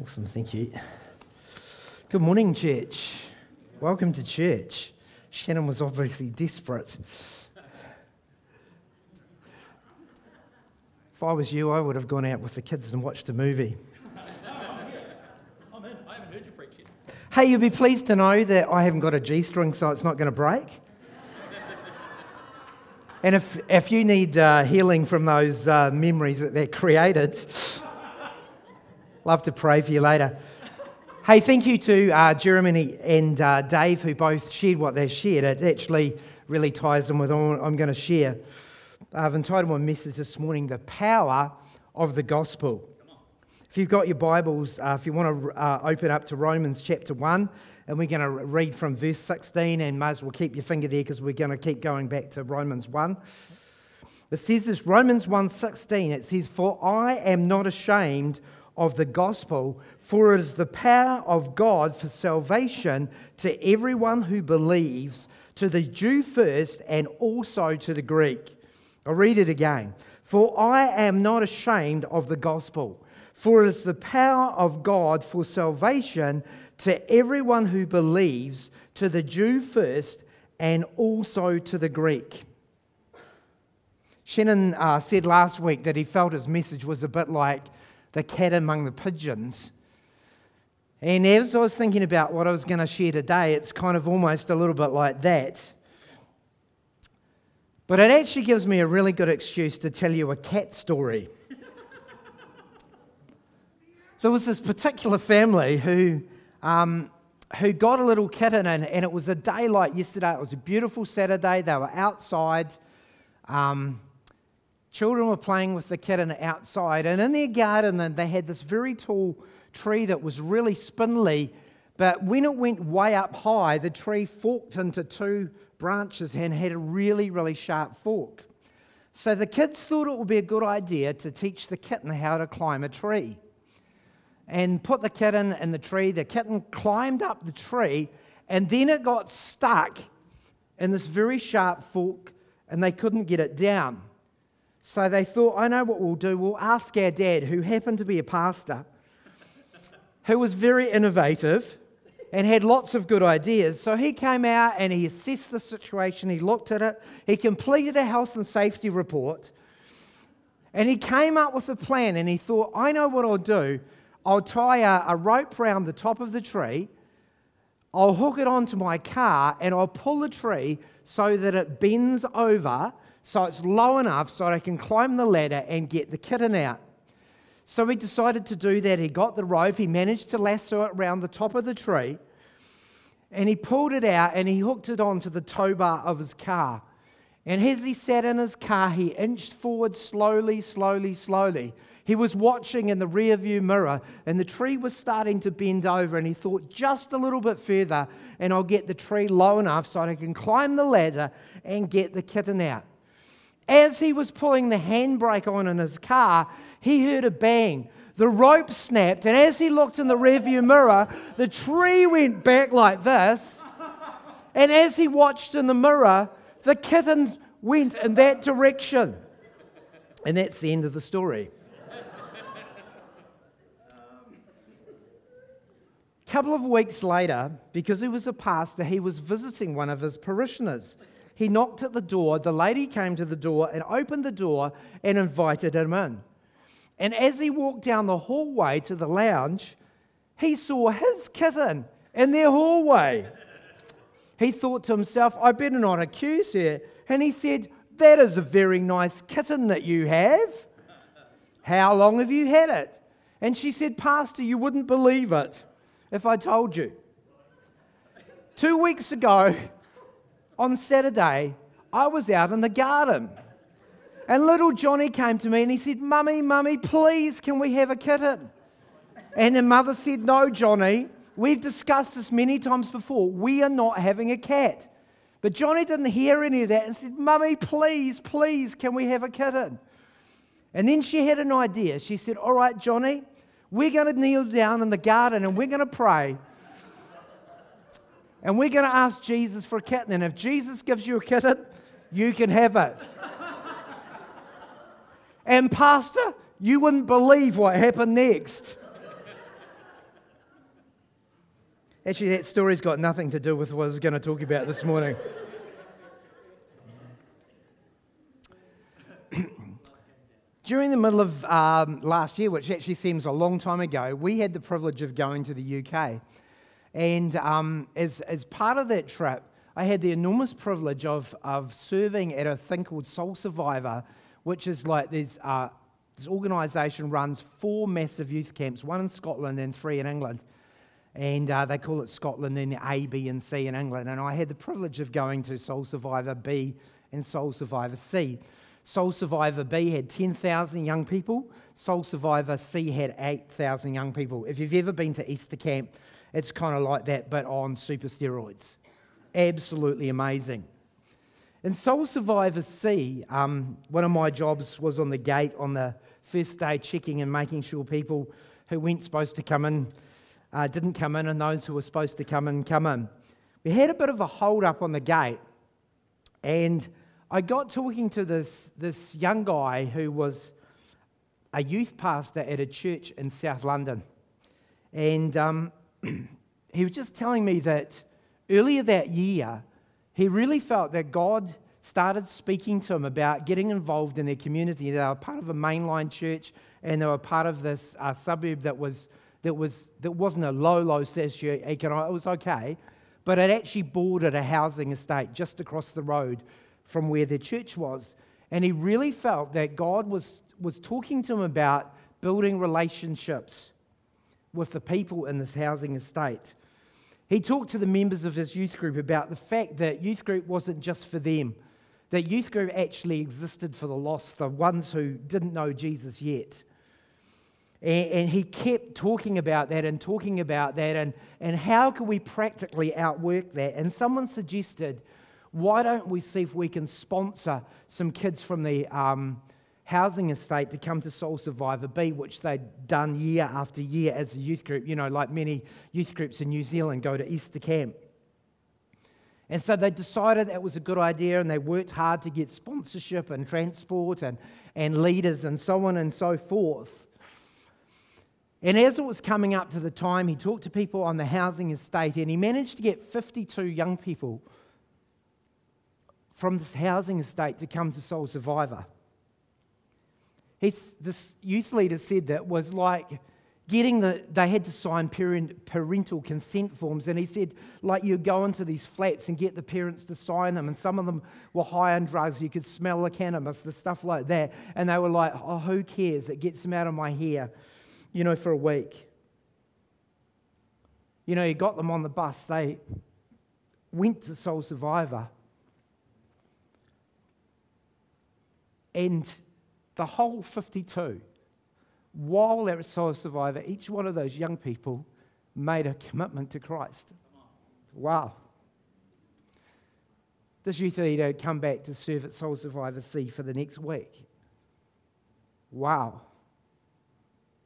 Awesome, thank you. Good morning, church. Welcome to church. Shannon was obviously desperate. If I was you, I would have gone out with the kids and watched a movie. I'm in. I haven't heard you preach yet. Hey, you'll be pleased to know that I haven't got a G string, so it's not going to break. and if, if you need uh, healing from those uh, memories that that created, love to pray for you later. Hey, thank you to uh, Jeremy and uh, Dave who both shared what they shared. It actually really ties in with what I'm going to share. I've entitled my message this morning, The Power of the Gospel. If you've got your Bibles, uh, if you want to uh, open up to Romans chapter 1, and we're going to read from verse 16, and may as well keep your finger there because we're going to keep going back to Romans 1. It says this Romans 1:16 it says for I am not ashamed of the gospel for it is the power of God for salvation to everyone who believes to the Jew first and also to the Greek I'll read it again. For I am not ashamed of the gospel, for it is the power of God for salvation to everyone who believes, to the Jew first, and also to the Greek. Shannon uh, said last week that he felt his message was a bit like the cat among the pigeons. And as I was thinking about what I was going to share today, it's kind of almost a little bit like that. But it actually gives me a really good excuse to tell you a cat story. there was this particular family who, um, who got a little kitten, and, and it was a day like yesterday. It was a beautiful Saturday. They were outside. Um, children were playing with the kitten outside, and in their garden, they had this very tall tree that was really spindly. But when it went way up high, the tree forked into two branches and had a really, really sharp fork. So the kids thought it would be a good idea to teach the kitten how to climb a tree. And put the kitten in the tree. The kitten climbed up the tree, and then it got stuck in this very sharp fork, and they couldn't get it down. So they thought, I know what we'll do. We'll ask our dad, who happened to be a pastor, who was very innovative and had lots of good ideas. So he came out and he assessed the situation, he looked at it, he completed a health and safety report, and he came up with a plan and he thought, I know what I'll do. I'll tie a, a rope around the top of the tree, I'll hook it onto my car, and I'll pull the tree so that it bends over so it's low enough so I can climb the ladder and get the kitten out. So he decided to do that. He got the rope, he managed to lasso it around the top of the tree, and he pulled it out and he hooked it onto the tow bar of his car. And as he sat in his car, he inched forward slowly, slowly, slowly. He was watching in the rearview mirror, and the tree was starting to bend over. And he thought, just a little bit further, and I'll get the tree low enough so I can climb the ladder and get the kitten out. As he was pulling the handbrake on in his car, he heard a bang. The rope snapped, and as he looked in the rearview mirror, the tree went back like this. And as he watched in the mirror, the kittens went in that direction. And that's the end of the story. A couple of weeks later, because he was a pastor, he was visiting one of his parishioners. He knocked at the door. The lady came to the door and opened the door and invited him in. And as he walked down the hallway to the lounge, he saw his kitten in their hallway. He thought to himself, I better not accuse her. And he said, That is a very nice kitten that you have. How long have you had it? And she said, Pastor, you wouldn't believe it if I told you. Two weeks ago, on Saturday, I was out in the garden. And little Johnny came to me and he said, Mummy, Mummy, please, can we have a kitten? And the mother said, No, Johnny, we've discussed this many times before. We are not having a cat. But Johnny didn't hear any of that and said, Mummy, please, please, can we have a kitten? And then she had an idea. She said, All right, Johnny, we're going to kneel down in the garden and we're going to pray and we're going to ask Jesus for a kitten. And if Jesus gives you a kitten, you can have it. and, Pastor, you wouldn't believe what happened next. Actually, that story's got nothing to do with what I was going to talk about this morning. During the middle of um, last year, which actually seems a long time ago, we had the privilege of going to the UK. And um, as, as part of that trip, I had the enormous privilege of, of serving at a thing called Soul Survivor, which is like this, uh, this organisation runs four massive youth camps, one in Scotland and three in England. And uh, they call it Scotland, then A, B, and C in England. And I had the privilege of going to Soul Survivor B and Soul Survivor C. Soul Survivor B had 10,000 young people. Soul Survivor C had 8,000 young people. If you've ever been to Easter Camp, it's kind of like that, but on super steroids. Absolutely amazing. In Soul Survivor C, um, one of my jobs was on the gate on the first day, checking and making sure people who weren't supposed to come in uh, didn't come in, and those who were supposed to come in come in. We had a bit of a hold up on the gate, and I got talking to this, this young guy who was a youth pastor at a church in South London. And um, he was just telling me that earlier that year, he really felt that God started speaking to him about getting involved in their community. They were part of a mainline church and they were part of this uh, suburb that, was, that, was, that wasn't a low, low socioeconomic, it was okay, but it actually bordered a housing estate just across the road from where their church was. And he really felt that God was, was talking to him about building relationships with the people in this housing estate. He talked to the members of his youth group about the fact that youth group wasn't just for them, that youth group actually existed for the lost, the ones who didn't know Jesus yet. And, and he kept talking about that and talking about that, and, and how can we practically outwork that? And someone suggested, why don't we see if we can sponsor some kids from the um, housing estate to come to Soul Survivor B, which they'd done year after year as a youth group, you know, like many youth groups in New Zealand go to Easter camp. And so they decided that was a good idea and they worked hard to get sponsorship and transport and, and leaders and so on and so forth. And as it was coming up to the time, he talked to people on the housing estate and he managed to get 52 young people from this housing estate to come to Soul Survivor. He's, this youth leader said that was like getting the, they had to sign parent, parental consent forms. And he said, like, you go into these flats and get the parents to sign them. And some of them were high on drugs. You could smell the cannabis, the stuff like that. And they were like, oh, who cares? It gets them out of my hair, you know, for a week. You know, he got them on the bus. They went to Soul Survivor. And the whole 52, while they were Soul Survivor, each one of those young people made a commitment to Christ. Wow. This youth leader had come back to serve at Soul Survivor C for the next week. Wow.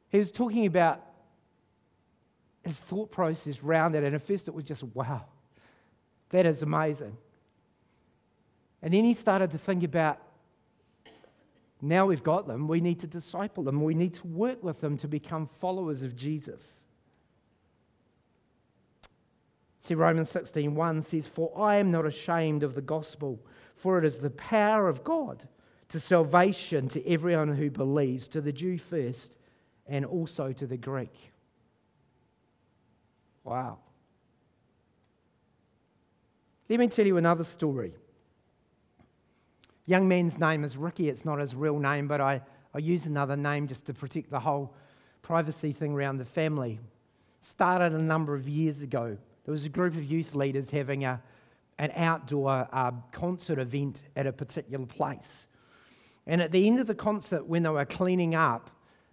He was talking about his thought process around it, and at first it was just, wow, that is amazing. And then he started to think about now we've got them, we need to disciple them. We need to work with them to become followers of Jesus. See, Romans 16 1 says, For I am not ashamed of the gospel, for it is the power of God to salvation to everyone who believes, to the Jew first, and also to the Greek. Wow. Let me tell you another story. Young man's name is Ricky. It's not his real name, but I, I use another name just to protect the whole privacy thing around the family. Started a number of years ago. There was a group of youth leaders having a, an outdoor uh, concert event at a particular place. And at the end of the concert, when they were cleaning up,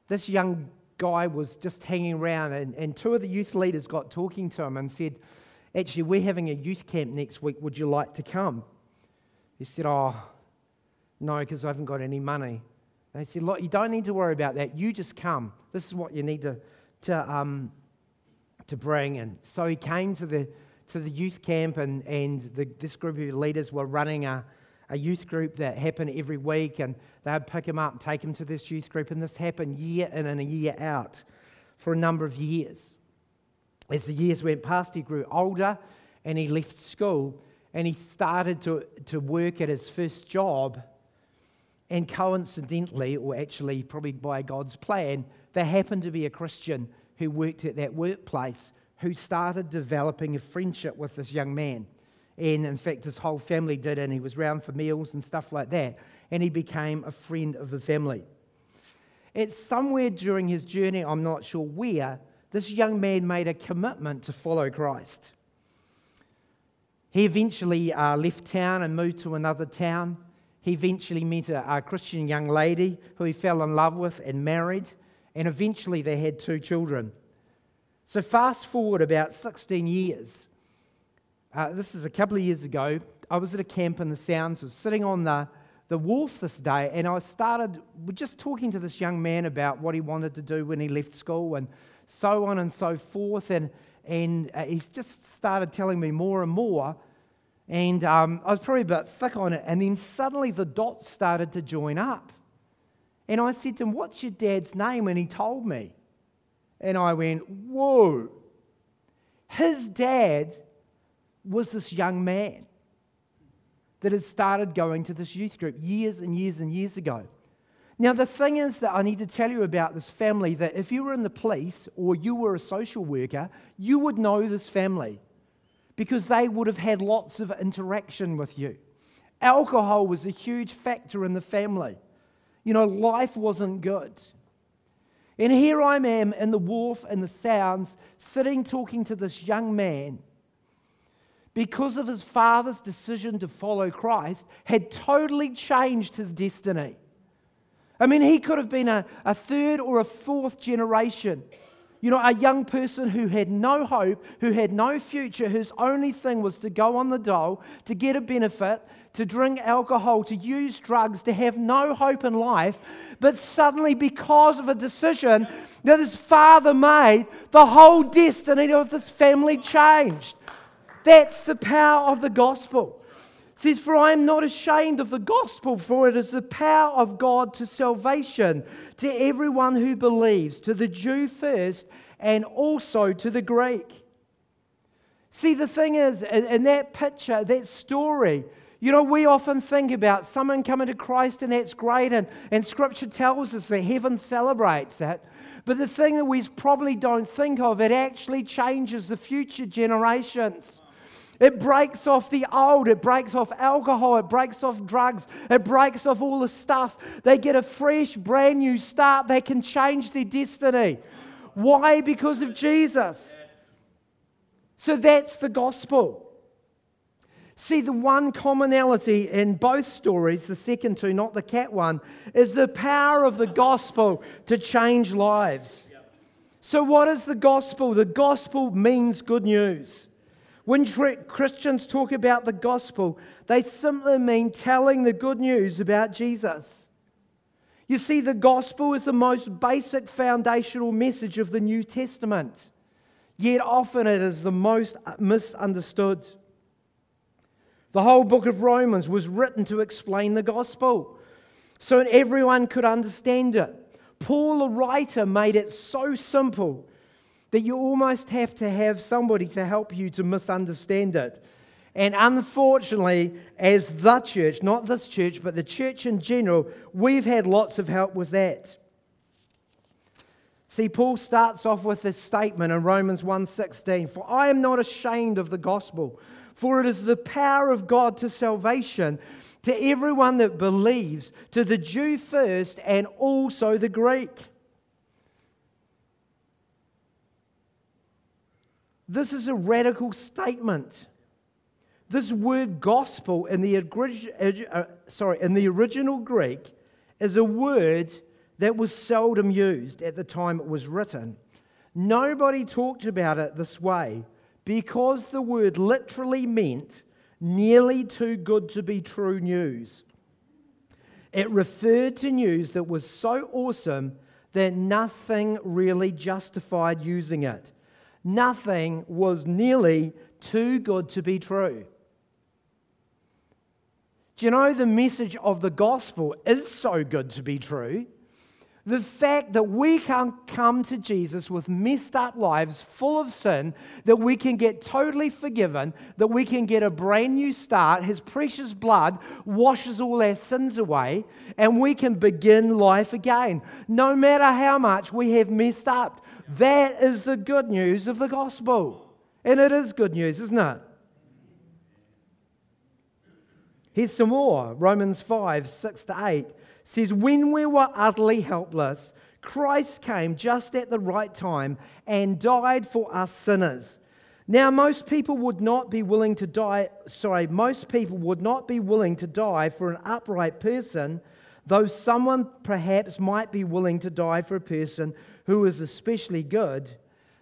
this young guy was just hanging around, and, and two of the youth leaders got talking to him and said, Actually, we're having a youth camp next week. Would you like to come? He said, Oh, no, because I haven't got any money. They said, Look, you don't need to worry about that. You just come. This is what you need to, to, um, to bring. And so he came to the, to the youth camp, and, and the, this group of leaders were running a, a youth group that happened every week. And they'd pick him up take him to this youth group. And this happened year in and a year out for a number of years. as the years went past, he grew older and he left school and he started to, to work at his first job. And coincidentally, or actually, probably by God's plan, there happened to be a Christian who worked at that workplace who started developing a friendship with this young man. And in fact, his whole family did, and he was round for meals and stuff like that. And he became a friend of the family. It's somewhere during his journey, I'm not sure where, this young man made a commitment to follow Christ. He eventually uh, left town and moved to another town. He eventually met a, a, Christian young lady who he fell in love with and married, and eventually they had two children. So, fast forward about 16 years. Uh, this is a couple of years ago. I was at a camp in the Sounds, was sitting on the, the wharf this day, and I started just talking to this young man about what he wanted to do when he left school and so on and so forth. And and uh, he's just started telling me more and more. And um, I was probably a bit thick on it. And then suddenly the dots started to join up. And I said to him, What's your dad's name? And he told me. And I went, Whoa. His dad was this young man that had started going to this youth group years and years and years ago. Now, the thing is that I need to tell you about this family that if you were in the police or you were a social worker, you would know this family because they would have had lots of interaction with you. Alcohol was a huge factor in the family. You know, life wasn't good. And here I am in the wharf and the sounds, sitting talking to this young man because of his father's decision to follow Christ, had totally changed his destiny. I mean, he could have been a, a third or a fourth generation. You know, a young person who had no hope, who had no future, whose only thing was to go on the dole, to get a benefit, to drink alcohol, to use drugs, to have no hope in life. But suddenly, because of a decision that his father made, the whole destiny of this family changed. That's the power of the gospel says, For I am not ashamed of the gospel, for it is the power of God to salvation to everyone who believes, to the Jew first, and also to the Greek. See, the thing is, in that picture, that story, you know, we often think about someone coming to Christ and that's great, and, and Scripture tells us that heaven celebrates that. But the thing that we probably don't think of, it actually changes the future generations. It breaks off the old. It breaks off alcohol. It breaks off drugs. It breaks off all the stuff. They get a fresh, brand new start. They can change their destiny. Why? Because of Jesus. So that's the gospel. See, the one commonality in both stories, the second two, not the cat one, is the power of the gospel to change lives. So, what is the gospel? The gospel means good news. When Christians talk about the gospel, they simply mean telling the good news about Jesus. You see, the gospel is the most basic foundational message of the New Testament, yet often it is the most misunderstood. The whole book of Romans was written to explain the gospel so everyone could understand it. Paul, the writer, made it so simple that you almost have to have somebody to help you to misunderstand it. And unfortunately, as the church, not this church, but the church in general, we've had lots of help with that. See, Paul starts off with this statement in Romans 1:16, "For I am not ashamed of the gospel, for it is the power of God to salvation to everyone that believes, to the Jew first and also the Greek." This is a radical statement. This word gospel in the, uh, sorry, in the original Greek is a word that was seldom used at the time it was written. Nobody talked about it this way because the word literally meant nearly too good to be true news. It referred to news that was so awesome that nothing really justified using it nothing was nearly too good to be true. Do you know the message of the gospel is so good to be true? The fact that we can come to Jesus with messed up lives, full of sin, that we can get totally forgiven, that we can get a brand new start, His precious blood washes all our sins away, and we can begin life again, no matter how much we have messed up. That is the good news of the gospel. And it is good news, isn't it? Here's some more Romans 5 6 to 8 says, When we were utterly helpless, Christ came just at the right time and died for us sinners. Now, most people would not be willing to die, sorry, most people would not be willing to die for an upright person, though someone perhaps might be willing to die for a person who is especially good.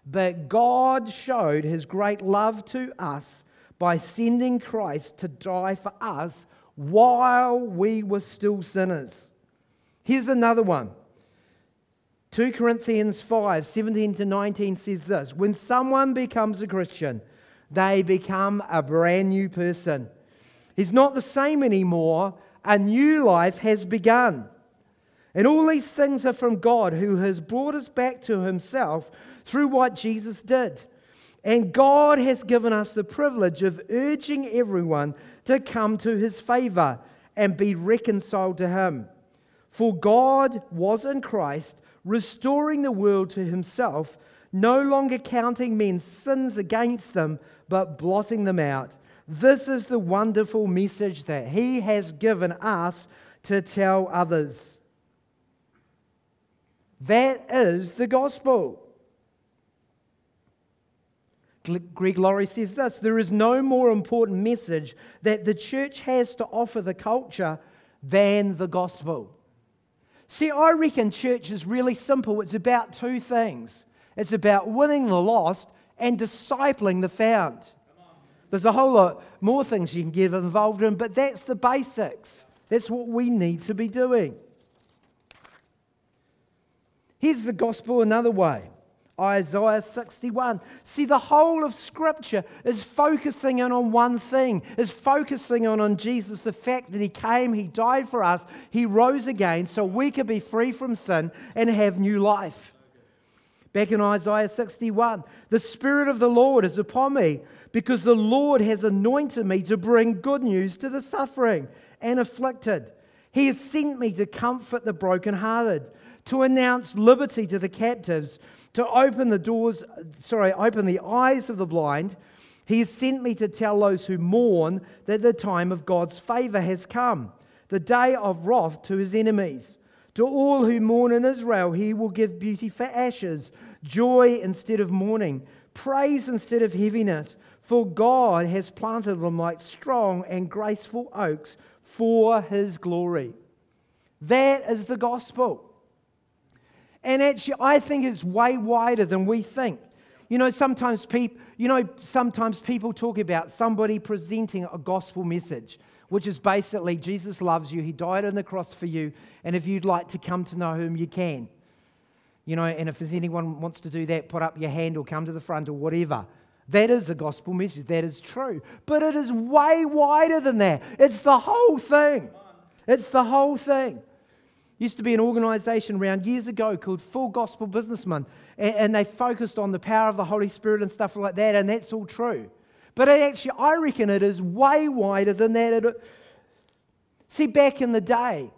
But God showed his great love to us by sending Christ to die for us while we were still sinners. Here's another one. 2 Corinthians 5 17 to 19 says this When someone becomes a Christian, they become a brand new person. He's not the same anymore. A new life has begun. And all these things are from God who has brought us back to Himself through what Jesus did. And God has given us the privilege of urging everyone to come to His favor and be reconciled to Him. For God was in Christ, restoring the world to himself, no longer counting men's sins against them, but blotting them out. This is the wonderful message that he has given us to tell others. That is the gospel. Greg Laurie says this there is no more important message that the church has to offer the culture than the gospel. See, I reckon church is really simple. It's about two things it's about winning the lost and discipling the found. There's a whole lot more things you can get involved in, but that's the basics. That's what we need to be doing. Here's the gospel another way Isaiah 61. See, the whole of Scripture is focusing in on one thing, is focusing on, on Jesus, the fact that He came, He died for us, He rose again so we could be free from sin and have new life. Back in Isaiah 61, the Spirit of the Lord is upon me because the Lord has anointed me to bring good news to the suffering and afflicted. He has sent me to comfort the brokenhearted to announce liberty to the captives, to open the doors, sorry, open the eyes of the blind. He has sent me to tell those who mourn that the time of God's favor has come, the day of wrath to his enemies. To all who mourn in Israel, he will give beauty for ashes, joy instead of mourning, praise instead of heaviness. For God has planted them like strong and graceful oaks for his glory. That is the gospel. And actually, I think it's way wider than we think. You know, sometimes people, you know, sometimes people talk about somebody presenting a gospel message, which is basically Jesus loves you, He died on the cross for you, and if you'd like to come to know Him, you can. You know, and if there's anyone wants to do that, put up your hand or come to the front or whatever. That is a gospel message. That is true. But it is way wider than that. It's the whole thing. It's the whole thing. Used to be an organization around years ago called Full Gospel Businessmen, and, and they focused on the power of the Holy Spirit and stuff like that, and that's all true. But actually, I reckon it is way wider than that. It, see, back in the day,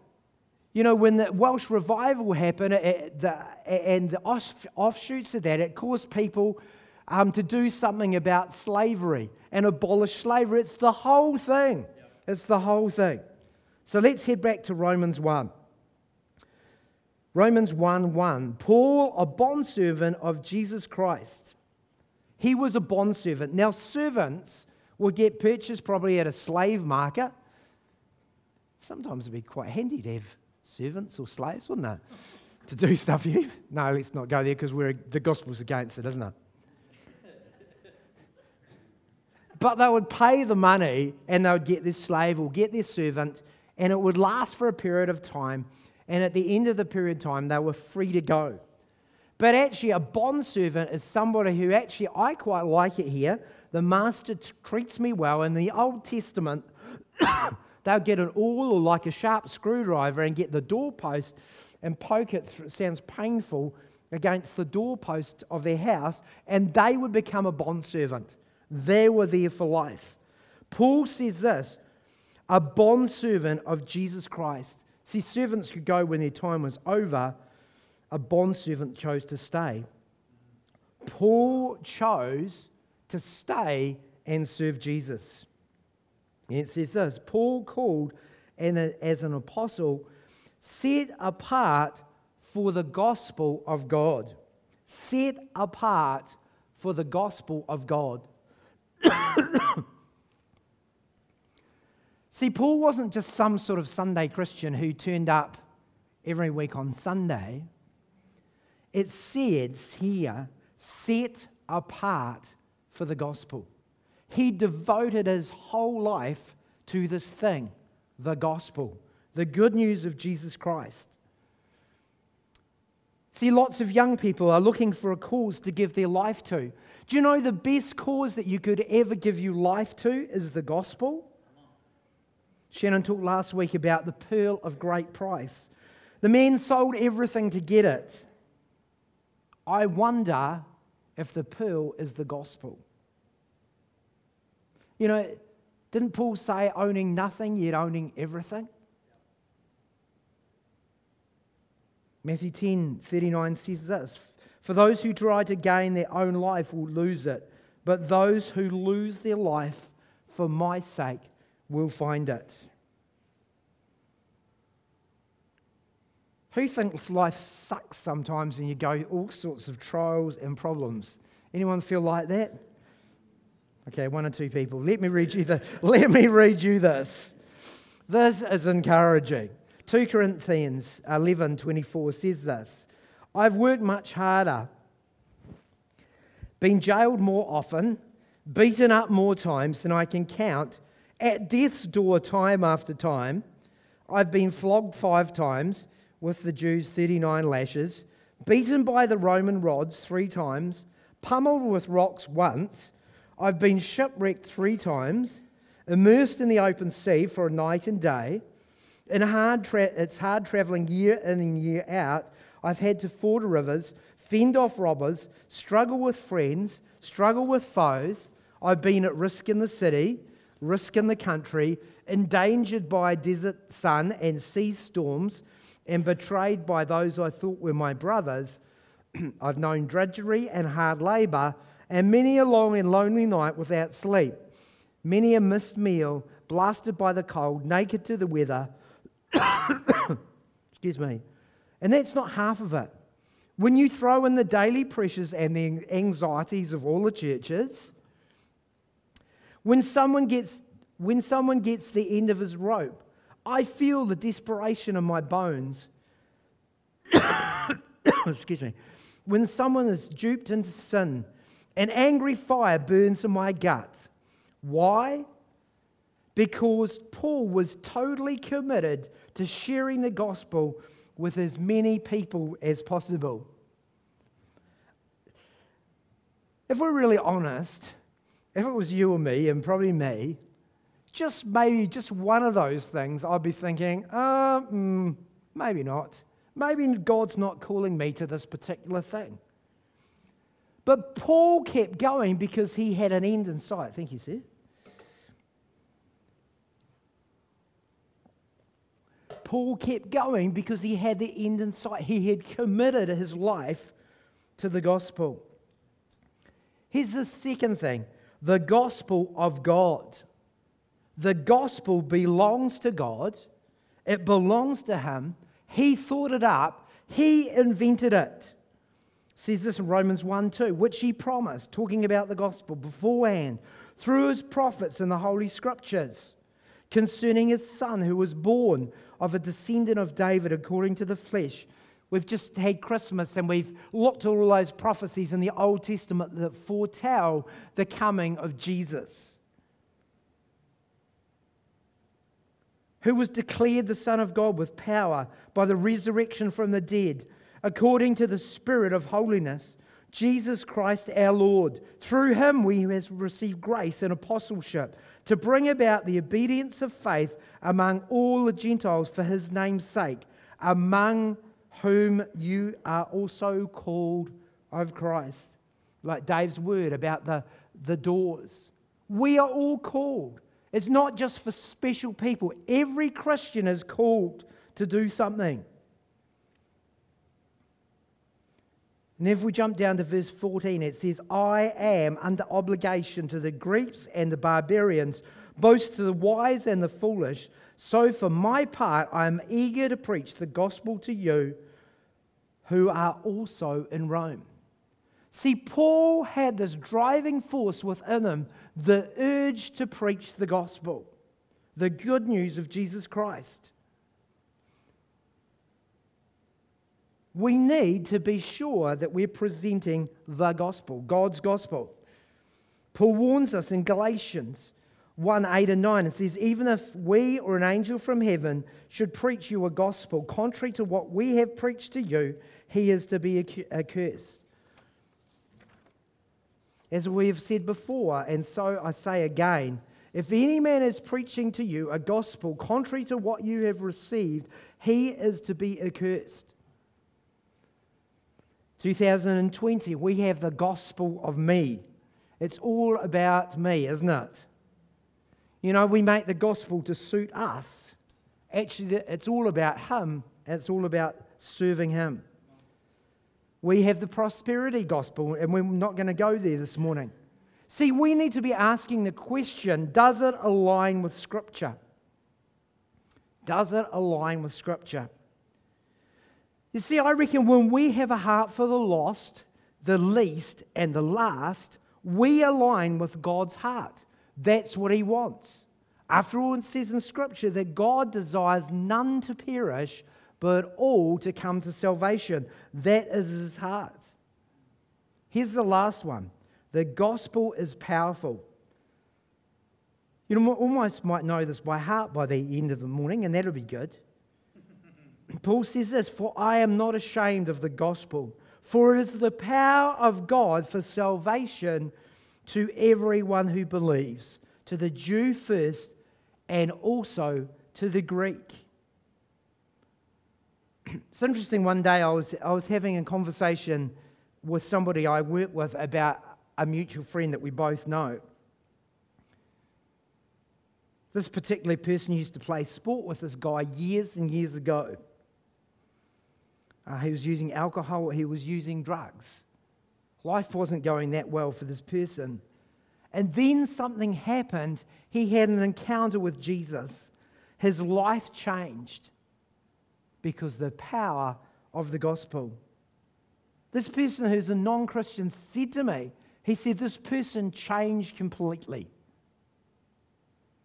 you know, when the Welsh revival happened it, the, and the offshoots of that, it caused people um, to do something about slavery and abolish slavery. It's the whole thing. It's the whole thing. So let's head back to Romans 1. Romans 1 1. Paul, a bondservant of Jesus Christ. He was a bondservant. Now, servants would get purchased probably at a slave market. Sometimes it'd be quite handy to have servants or slaves, wouldn't it? to do stuff you. No, let's not go there because the gospel's against it, isn't it? but they would pay the money and they would get this slave or get their servant, and it would last for a period of time and at the end of the period of time, they were free to go. But actually, a bondservant is somebody who actually, I quite like it here. The master t- treats me well. In the Old Testament, they'll get an awl or like a sharp screwdriver and get the doorpost and poke it, through, it sounds painful, against the doorpost of their house, and they would become a bondservant. They were there for life. Paul says this a bondservant of Jesus Christ. See, servants could go when their time was over, a bondservant chose to stay. Paul chose to stay and serve Jesus. And it says this Paul called and uh, as an apostle, set apart for the gospel of God. Set apart for the gospel of God. See, Paul wasn't just some sort of Sunday Christian who turned up every week on Sunday. It says here, set apart for the gospel. He devoted his whole life to this thing, the gospel, the good news of Jesus Christ. See, lots of young people are looking for a cause to give their life to. Do you know the best cause that you could ever give your life to is the gospel? Shannon talked last week about the pearl of great price. The man sold everything to get it. I wonder if the pearl is the gospel. You know, didn't Paul say owning nothing yet owning everything? Matthew 10 39 says this For those who try to gain their own life will lose it, but those who lose their life for my sake will find it. Who thinks life sucks sometimes and you go all sorts of trials and problems? Anyone feel like that? Okay, one or two people. Let me read you the, let me read you this. This is encouraging. 2 Corinthians 11 24 says this I've worked much harder, been jailed more often, beaten up more times than I can count, at death's door time after time. I've been flogged five times, with the Jews 39 lashes, beaten by the Roman rods three times, pummeled with rocks once. I've been shipwrecked three times, immersed in the open sea for a night and day in hard tra- it's hard traveling year in and year out. I've had to ford rivers, fend off robbers, struggle with friends, struggle with foes. I've been at risk in the city, risk in the country, endangered by desert sun and sea storms, and betrayed by those I thought were my brothers. I've known drudgery and hard labor, and many a long and lonely night without sleep, many a missed meal, blasted by the cold, naked to the weather Excuse me. And that's not half of it. When you throw in the daily pressures and the anxieties of all the churches, when someone gets, when someone gets the end of his rope, I feel the desperation in my bones. Excuse me. When someone is duped into sin, an angry fire burns in my gut. Why? Because Paul was totally committed to sharing the gospel with as many people as possible. If we're really honest, if it was you or me, and probably me, just maybe just one of those things, I'd be thinking, uh, mm, maybe not. Maybe God's not calling me to this particular thing. But Paul kept going because he had an end in sight. Thank you, sir. Paul kept going because he had the end in sight. He had committed his life to the gospel. Here's the second thing the gospel of God. The gospel belongs to God, it belongs to Him. He thought it up, He invented it. Says this in Romans 1 2, which He promised, talking about the gospel beforehand, through His prophets in the Holy Scriptures concerning his son who was born of a descendant of David according to the flesh. We've just had Christmas and we've looked at all those prophecies in the Old Testament that foretell the coming of Jesus, who was declared the Son of God with power by the resurrection from the dead, according to the Spirit of holiness. Jesus Christ our Lord. Through him we have received grace and apostleship to bring about the obedience of faith among all the Gentiles for his name's sake, among whom you are also called of Christ. Like Dave's word about the, the doors. We are all called. It's not just for special people. Every Christian is called to do something. And if we jump down to verse 14, it says, I am under obligation to the Greeks and the barbarians, both to the wise and the foolish. So, for my part, I am eager to preach the gospel to you who are also in Rome. See, Paul had this driving force within him the urge to preach the gospel, the good news of Jesus Christ. we need to be sure that we're presenting the gospel, God's gospel. Paul warns us in Galatians 1 8 and 9. It says, Even if we or an angel from heaven should preach you a gospel contrary to what we have preached to you, he is to be accursed. As we have said before, and so I say again, if any man is preaching to you a gospel contrary to what you have received, he is to be accursed. 2020, we have the gospel of me. It's all about me, isn't it? You know, we make the gospel to suit us. Actually, it's all about Him, it's all about serving Him. We have the prosperity gospel, and we're not going to go there this morning. See, we need to be asking the question does it align with Scripture? Does it align with Scripture? You see, I reckon when we have a heart for the lost, the least, and the last, we align with God's heart. That's what He wants. After all, it says in Scripture that God desires none to perish, but all to come to salvation. That is His heart. Here's the last one the gospel is powerful. You know, almost might know this by heart by the end of the morning, and that'll be good. Paul says this For I am not ashamed of the gospel, for it is the power of God for salvation to everyone who believes, to the Jew first, and also to the Greek. It's interesting, one day I was, I was having a conversation with somebody I work with about a mutual friend that we both know. This particular person used to play sport with this guy years and years ago. Uh, he was using alcohol, he was using drugs. Life wasn't going that well for this person. And then something happened. He had an encounter with Jesus. His life changed because the power of the gospel. This person who's a non Christian said to me, he said, This person changed completely.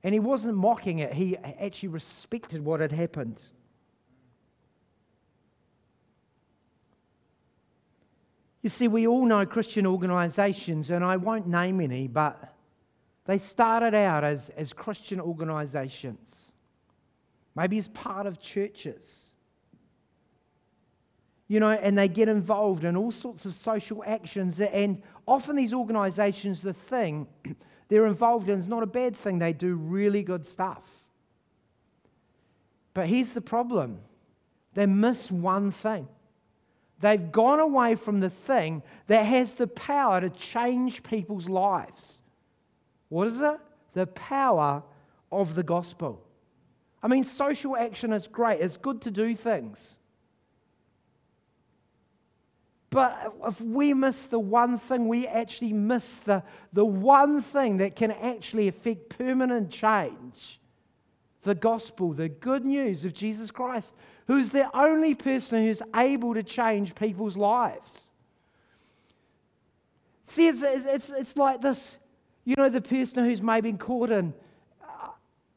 And he wasn't mocking it, he actually respected what had happened. You see, we all know Christian organisations, and I won't name any, but they started out as, as Christian organisations, maybe as part of churches. You know, and they get involved in all sorts of social actions, and often these organisations, the thing they're involved in is not a bad thing. They do really good stuff. But here's the problem they miss one thing They've gone away from the thing that has the power to change people's lives. What is it? The power of the gospel. I mean, social action is great, it's good to do things. But if we miss the one thing, we actually miss the, the one thing that can actually affect permanent change the gospel, the good news of Jesus Christ, who's the only person who's able to change people's lives. See, it's, it's, it's like this you know, the person who's maybe caught in uh,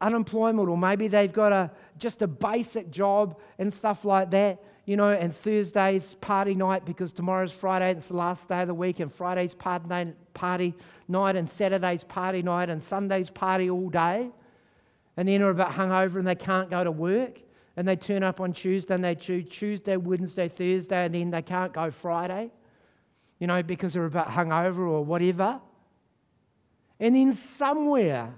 unemployment, or maybe they've got a, just a basic job and stuff like that, you know, and Thursday's party night because tomorrow's Friday, it's the last day of the week, and Friday's party party night and Saturday's party night, and Sunday's party all day and then are a bit hungover and they can't go to work. And they turn up on Tuesday and they choose Tuesday, Wednesday, Thursday, and then they can't go Friday, you know, because they're a bit hungover or whatever. And then somewhere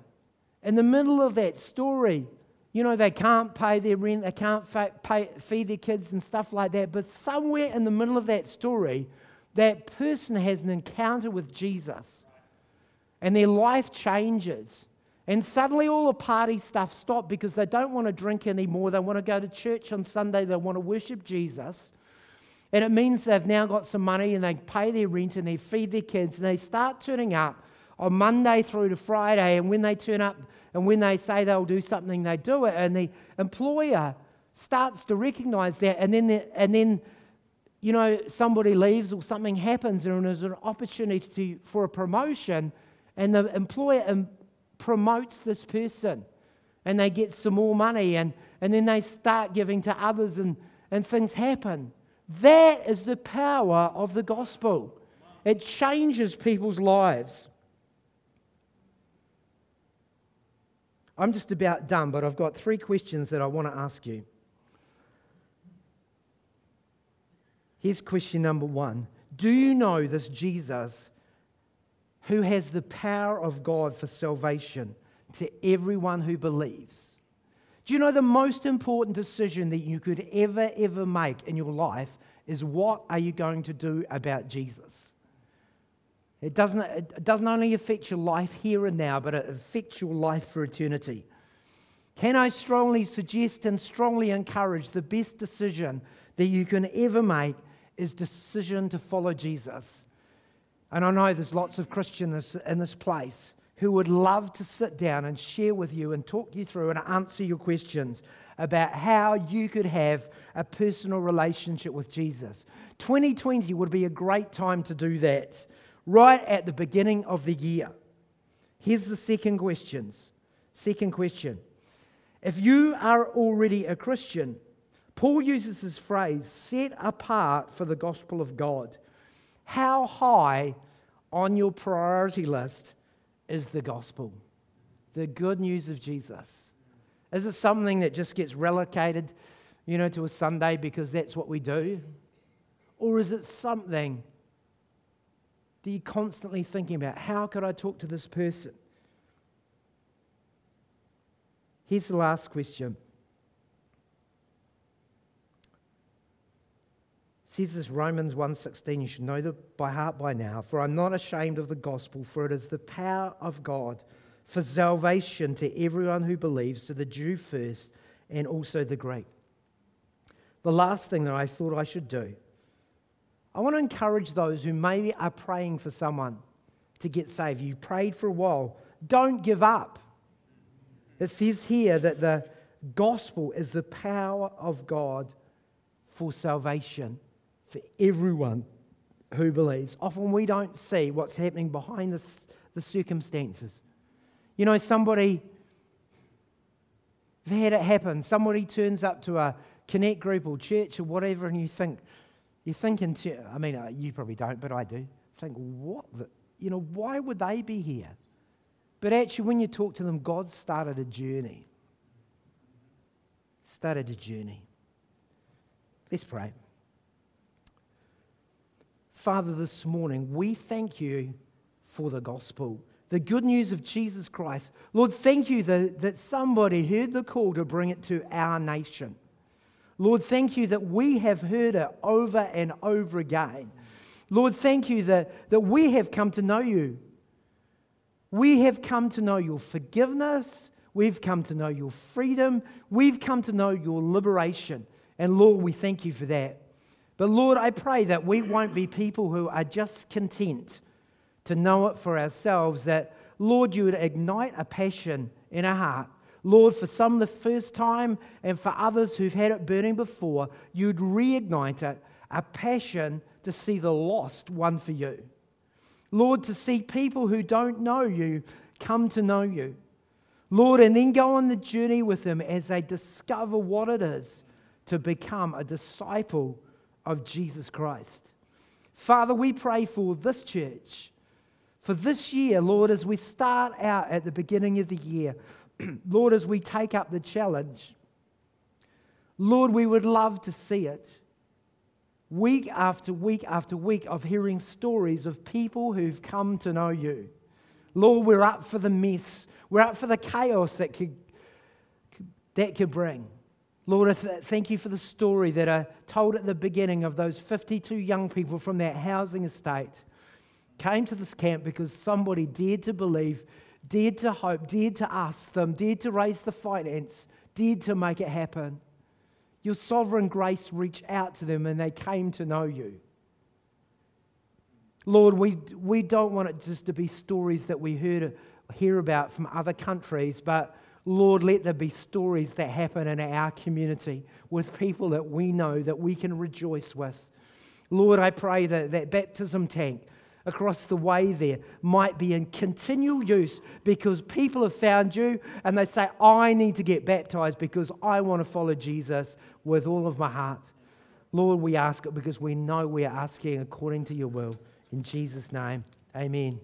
in the middle of that story, You know, they can't pay their rent, they can't pay, feed their kids and stuff like that. But somewhere in the middle of that story, that person has an encounter with Jesus and their life changes. And suddenly all the party stuff stops because they don't want to drink anymore. They want to go to church on Sunday. They want to worship Jesus. And it means they've now got some money and they pay their rent and they feed their kids and they start turning up on Monday through to Friday. And when they turn up and when they say they'll do something, they do it. And the employer starts to recognize that. And then, and then you know, somebody leaves or something happens and there's an opportunity for a promotion and the employer promotes this person and they get some more money and, and then they start giving to others and, and things happen. That is the power of the gospel. It changes people's lives. I'm just about done, but I've got three questions that I want to ask you. Here's question number one Do you know this Jesus who has the power of God for salvation to everyone who believes? Do you know the most important decision that you could ever, ever make in your life is what are you going to do about Jesus? It doesn't, it doesn't only affect your life here and now, but it affects your life for eternity. Can I strongly suggest and strongly encourage the best decision that you can ever make is decision to follow Jesus. And I know there's lots of Christians in this place who would love to sit down and share with you and talk you through and answer your questions about how you could have a personal relationship with Jesus. 2020 would be a great time to do that, right at the beginning of the year. Here's the second questions. Second question. If you are already a Christian, Paul uses this phrase, set apart for the gospel of God. How high on your priority list is the gospel? The good news of Jesus. Is it something that just gets relocated, you know, to a Sunday because that's what we do? Or is it something that you're constantly thinking about? How could I talk to this person? Here's the last question. Says this Romans 1:16 you should know that by heart by now for I'm not ashamed of the gospel for it is the power of God for salvation to everyone who believes to the Jew first and also the Greek. The last thing that I thought I should do I want to encourage those who maybe are praying for someone to get saved. You prayed for a while. Don't give up. It says here that the gospel is the power of God for salvation for everyone who believes. Often we don't see what's happening behind the, the circumstances. You know, somebody, you've had it happen, somebody turns up to a connect group or church or whatever, and you think, you think, in, I mean, uh, you probably don't, but I do. Think, what the, you know, why would they be here? But actually, when you talk to them, God started a journey. Started a journey. Let's pray. Father, this morning, we thank you for the gospel, the good news of Jesus Christ. Lord, thank you that, that somebody heard the call to bring it to our nation. Lord, thank you that we have heard it over and over again. Lord, thank you that, that we have come to know you. We have come to know your forgiveness. We've come to know your freedom. We've come to know your liberation. And Lord, we thank you for that. But Lord, I pray that we won't be people who are just content to know it for ourselves, that, Lord, you would ignite a passion in our heart. Lord, for some the first time, and for others who've had it burning before, you'd reignite it, a passion to see the lost won for you. Lord, to see people who don't know you come to know you. Lord, and then go on the journey with them as they discover what it is to become a disciple of Jesus Christ. Father, we pray for this church, for this year, Lord, as we start out at the beginning of the year, Lord, as we take up the challenge, Lord, we would love to see it week after week after week of hearing stories of people who've come to know you. Lord, we're up for the mess. We're up for the chaos that could, that could bring. Lord, I th- thank you for the story that I told at the beginning of those 52 young people from that housing estate came to this camp because somebody dared to believe, dared to hope, dared to ask them, dared to raise the finance, dared to make it happen. Your sovereign grace reached out to them and they came to know you. Lord, we, we don't want it just to be stories that we heard, hear about from other countries, but Lord, let there be stories that happen in our community with people that we know that we can rejoice with. Lord, I pray that that baptism tank across the way there might be in continual use because people have found you and they say, I need to get baptized because I want to follow Jesus with all of my heart. Lord, we ask it because we know we are asking according to your will. In Jesus' name, amen.